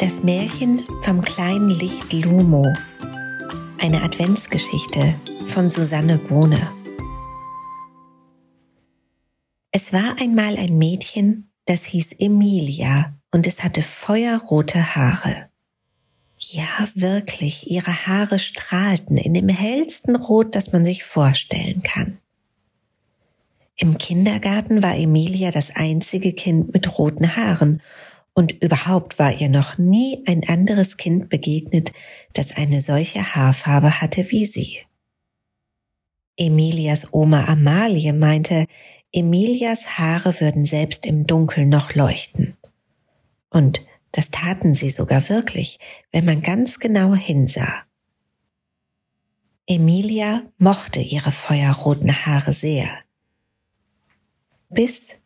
Das Märchen vom kleinen Licht Lumo. Eine Adventsgeschichte von Susanne Bohne. Es war einmal ein Mädchen, das hieß Emilia und es hatte feuerrote Haare. Ja, wirklich, ihre Haare strahlten in dem hellsten Rot, das man sich vorstellen kann. Im Kindergarten war Emilia das einzige Kind mit roten Haaren und überhaupt war ihr noch nie ein anderes Kind begegnet, das eine solche Haarfarbe hatte wie sie. Emilias Oma Amalie meinte, Emilias Haare würden selbst im Dunkeln noch leuchten. Und das taten sie sogar wirklich, wenn man ganz genau hinsah. Emilia mochte ihre feuerroten Haare sehr. Bis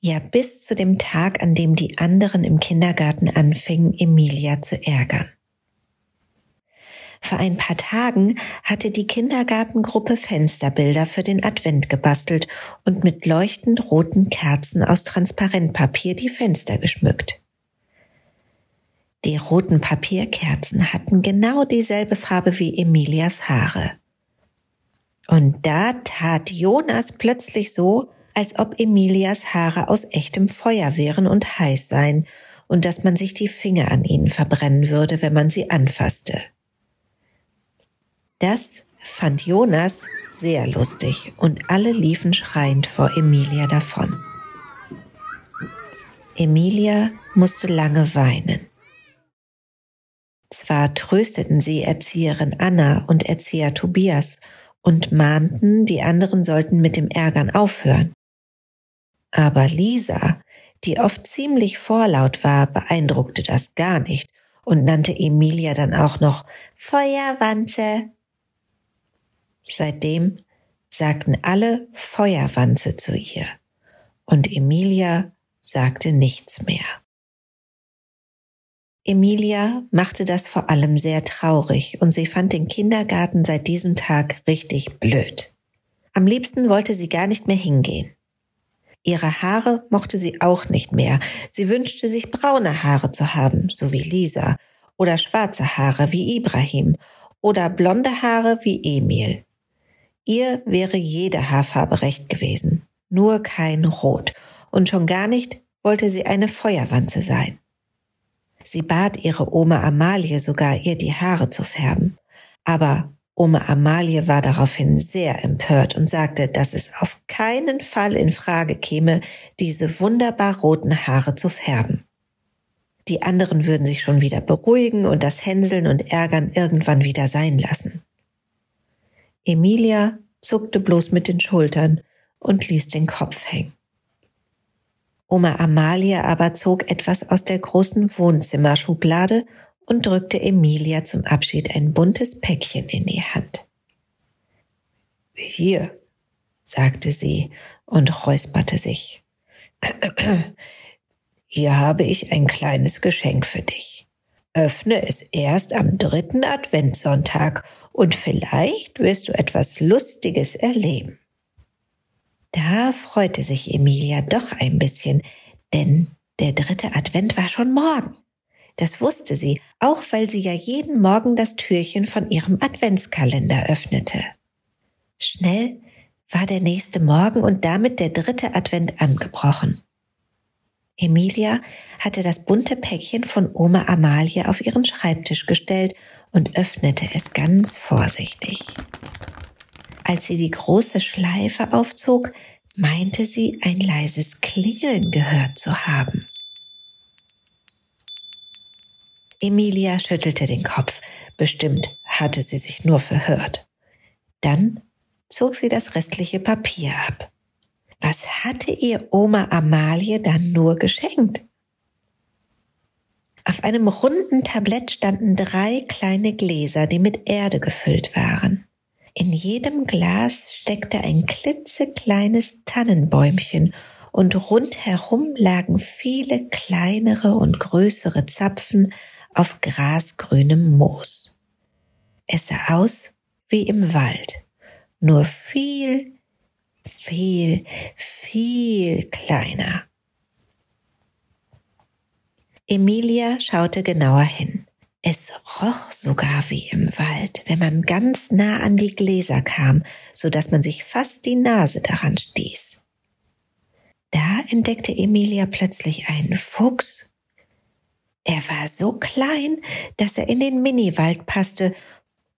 ja, bis zu dem Tag, an dem die anderen im Kindergarten anfingen, Emilia zu ärgern. Vor ein paar Tagen hatte die Kindergartengruppe Fensterbilder für den Advent gebastelt und mit leuchtend roten Kerzen aus Transparentpapier die Fenster geschmückt. Die roten Papierkerzen hatten genau dieselbe Farbe wie Emilias Haare. Und da tat Jonas plötzlich so, als ob Emilias Haare aus echtem Feuer wären und heiß seien und dass man sich die Finger an ihnen verbrennen würde, wenn man sie anfasste. Das fand Jonas sehr lustig und alle liefen schreiend vor Emilia davon. Emilia musste lange weinen. Zwar trösteten sie Erzieherin Anna und Erzieher Tobias und mahnten, die anderen sollten mit dem Ärgern aufhören. Aber Lisa, die oft ziemlich vorlaut war, beeindruckte das gar nicht und nannte Emilia dann auch noch Feuerwanze. Seitdem sagten alle Feuerwanze zu ihr und Emilia sagte nichts mehr. Emilia machte das vor allem sehr traurig und sie fand den Kindergarten seit diesem Tag richtig blöd. Am liebsten wollte sie gar nicht mehr hingehen. Ihre Haare mochte sie auch nicht mehr. Sie wünschte sich braune Haare zu haben, so wie Lisa, oder schwarze Haare wie Ibrahim, oder blonde Haare wie Emil. Ihr wäre jede Haarfarbe recht gewesen, nur kein Rot, und schon gar nicht wollte sie eine Feuerwanze sein. Sie bat ihre Oma Amalie sogar, ihr die Haare zu färben. Aber Oma Amalie war daraufhin sehr empört und sagte, dass es auf keinen Fall in Frage käme, diese wunderbar roten Haare zu färben. Die anderen würden sich schon wieder beruhigen und das Hänseln und Ärgern irgendwann wieder sein lassen. Emilia zuckte bloß mit den Schultern und ließ den Kopf hängen. Oma Amalie aber zog etwas aus der großen Wohnzimmerschublade und drückte Emilia zum Abschied ein buntes Päckchen in die Hand. Hier, sagte sie und räusperte sich. Hier habe ich ein kleines Geschenk für dich. Öffne es erst am dritten Adventssonntag und vielleicht wirst du etwas Lustiges erleben. Da freute sich Emilia doch ein bisschen, denn der dritte Advent war schon morgen. Das wusste sie, auch weil sie ja jeden Morgen das Türchen von ihrem Adventskalender öffnete. Schnell war der nächste Morgen und damit der dritte Advent angebrochen. Emilia hatte das bunte Päckchen von Oma Amalie auf ihren Schreibtisch gestellt und öffnete es ganz vorsichtig. Als sie die große Schleife aufzog, meinte sie ein leises Klingeln gehört zu haben. Emilia schüttelte den Kopf. Bestimmt hatte sie sich nur verhört. Dann zog sie das restliche Papier ab. Was hatte ihr Oma Amalie dann nur geschenkt? Auf einem runden Tablett standen drei kleine Gläser, die mit Erde gefüllt waren. In jedem Glas steckte ein klitzekleines Tannenbäumchen und rundherum lagen viele kleinere und größere Zapfen auf grasgrünem Moos. Es sah aus wie im Wald, nur viel, viel, viel kleiner. Emilia schaute genauer hin. Es roch sogar wie im Wald, wenn man ganz nah an die Gläser kam, so dass man sich fast die Nase daran stieß. Da entdeckte Emilia plötzlich einen Fuchs. Er war so klein, dass er in den Miniwald passte,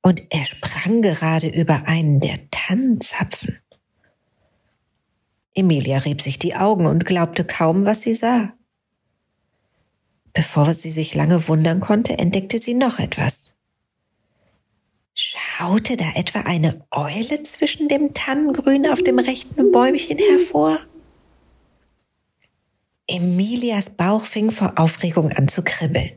und er sprang gerade über einen der Tannenzapfen. Emilia rieb sich die Augen und glaubte kaum, was sie sah. Bevor sie sich lange wundern konnte, entdeckte sie noch etwas. Schaute da etwa eine Eule zwischen dem Tannengrün auf dem rechten Bäumchen hervor? Emilias Bauch fing vor Aufregung an zu kribbeln.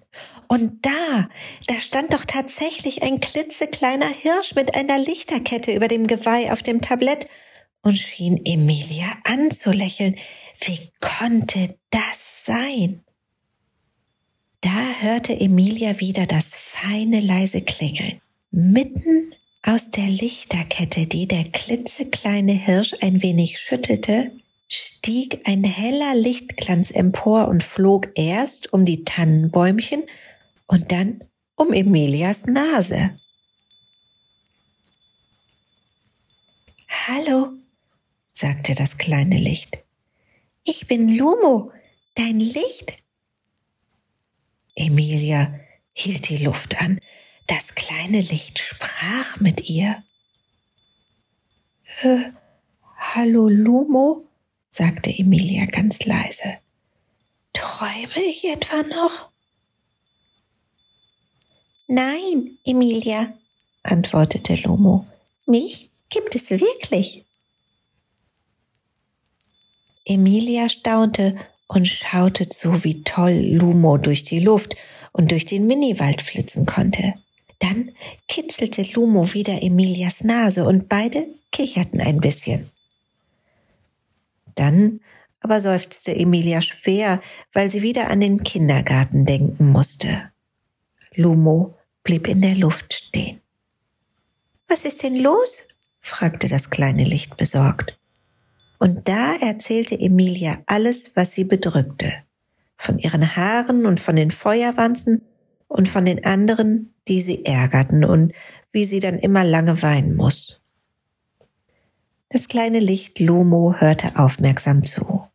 Und da, da stand doch tatsächlich ein klitzekleiner Hirsch mit einer Lichterkette über dem Geweih auf dem Tablett und schien Emilia anzulächeln. Wie konnte das sein? Da hörte Emilia wieder das feine leise Klingeln. Mitten aus der Lichterkette, die der klitzekleine Hirsch ein wenig schüttelte, stieg ein heller Lichtglanz empor und flog erst um die Tannenbäumchen und dann um Emilias Nase. Hallo, sagte das kleine Licht. Ich bin Lumo, dein Licht. Emilia hielt die Luft an. Das kleine Licht sprach mit ihr. Äh, hallo Lumo, sagte Emilia ganz leise. Träume ich etwa noch? Nein, Emilia, antwortete Lumo. Mich gibt es wirklich. Emilia staunte und schaute zu, wie toll Lumo durch die Luft und durch den Miniwald flitzen konnte. Dann kitzelte Lumo wieder Emilias Nase und beide kicherten ein bisschen. Dann aber seufzte Emilia schwer, weil sie wieder an den Kindergarten denken musste. Lumo blieb in der Luft stehen. Was ist denn los? fragte das kleine Licht besorgt. Und da erzählte Emilia alles, was sie bedrückte. Von ihren Haaren und von den Feuerwanzen und von den anderen, die sie ärgerten und wie sie dann immer lange weinen muss. Das kleine Licht Lumo hörte aufmerksam zu.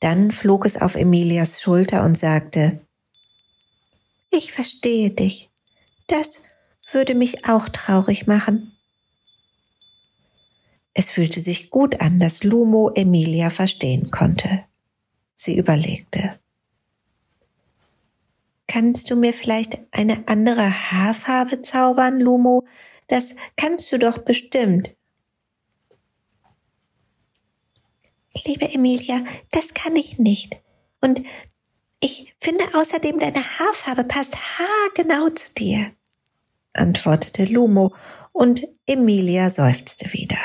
Dann flog es auf Emilias Schulter und sagte, Ich verstehe dich. Das würde mich auch traurig machen. Es fühlte sich gut an, dass Lumo Emilia verstehen konnte. Sie überlegte. Kannst du mir vielleicht eine andere Haarfarbe zaubern, Lumo? Das kannst du doch bestimmt. Liebe Emilia, das kann ich nicht. Und ich finde außerdem, deine Haarfarbe passt haargenau zu dir, antwortete Lumo, und Emilia seufzte wieder.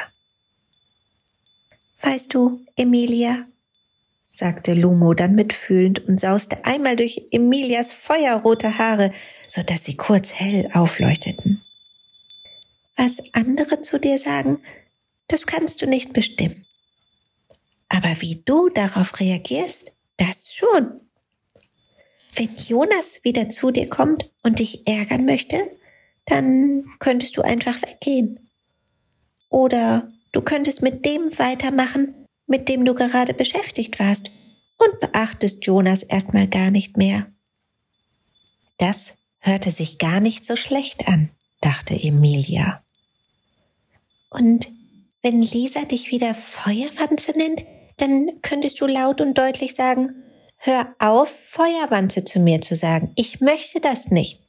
Weißt du, Emilia, sagte Lumo dann mitfühlend und sauste einmal durch Emilias feuerrote Haare, so dass sie kurz hell aufleuchteten. Was andere zu dir sagen, das kannst du nicht bestimmen. Aber wie du darauf reagierst, das schon. Wenn Jonas wieder zu dir kommt und dich ärgern möchte, dann könntest du einfach weggehen. Oder Du könntest mit dem weitermachen, mit dem du gerade beschäftigt warst und beachtest Jonas erstmal gar nicht mehr. Das hörte sich gar nicht so schlecht an, dachte Emilia. Und wenn Lisa dich wieder Feuerwanze nennt, dann könntest du laut und deutlich sagen, hör auf, Feuerwanze zu mir zu sagen. Ich möchte das nicht.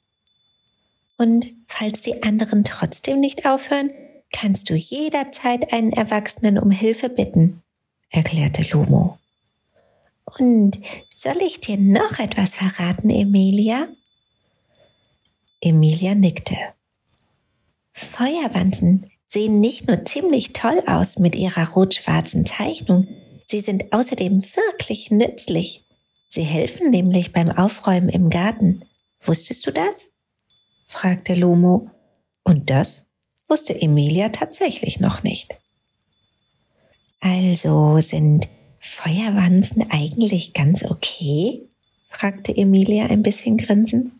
Und falls die anderen trotzdem nicht aufhören, kannst du jederzeit einen Erwachsenen um Hilfe bitten, erklärte Lumo. Und soll ich dir noch etwas verraten, Emilia? Emilia nickte. Feuerwanzen sehen nicht nur ziemlich toll aus mit ihrer rot-schwarzen Zeichnung, sie sind außerdem wirklich nützlich. Sie helfen nämlich beim Aufräumen im Garten. Wusstest du das? fragte Lumo. Und das wusste Emilia tatsächlich noch nicht. Also sind Feuerwanzen eigentlich ganz okay? fragte Emilia ein bisschen grinsend.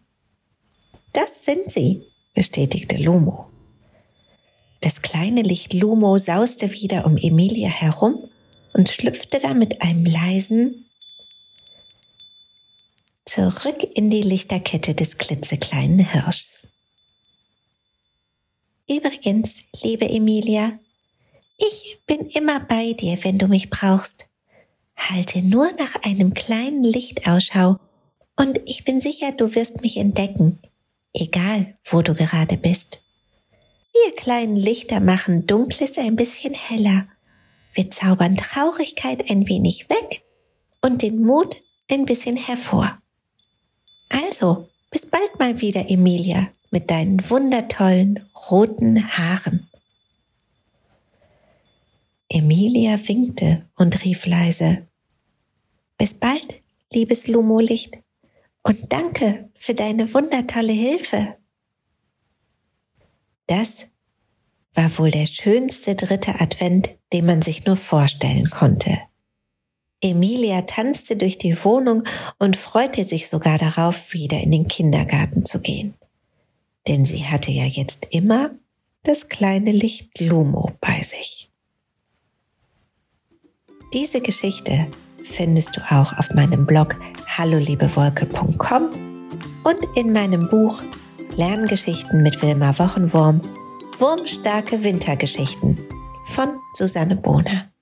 Das sind sie, bestätigte Lumo. Das kleine Licht Lumo sauste wieder um Emilia herum und schlüpfte dann mit einem leisen zurück in die Lichterkette des klitzekleinen Hirschs. Übrigens, liebe Emilia, ich bin immer bei dir, wenn du mich brauchst. Halte nur nach einem kleinen Licht Ausschau und ich bin sicher, du wirst mich entdecken, egal wo du gerade bist. Wir kleinen Lichter machen Dunkles ein bisschen heller. Wir zaubern Traurigkeit ein wenig weg und den Mut ein bisschen hervor. Also, bis bald mal wieder, Emilia, mit deinen wundertollen roten Haaren. Emilia winkte und rief leise, Bis bald, liebes Lumolicht, und danke für deine wundertolle Hilfe. Das war wohl der schönste dritte Advent, den man sich nur vorstellen konnte. Emilia tanzte durch die Wohnung und freute sich sogar darauf, wieder in den Kindergarten zu gehen. Denn sie hatte ja jetzt immer das kleine Licht Lumo bei sich. Diese Geschichte findest du auch auf meinem Blog halloliebewolke.com und in meinem Buch Lerngeschichten mit Wilma Wochenwurm Wurmstarke Wintergeschichten von Susanne Bohner.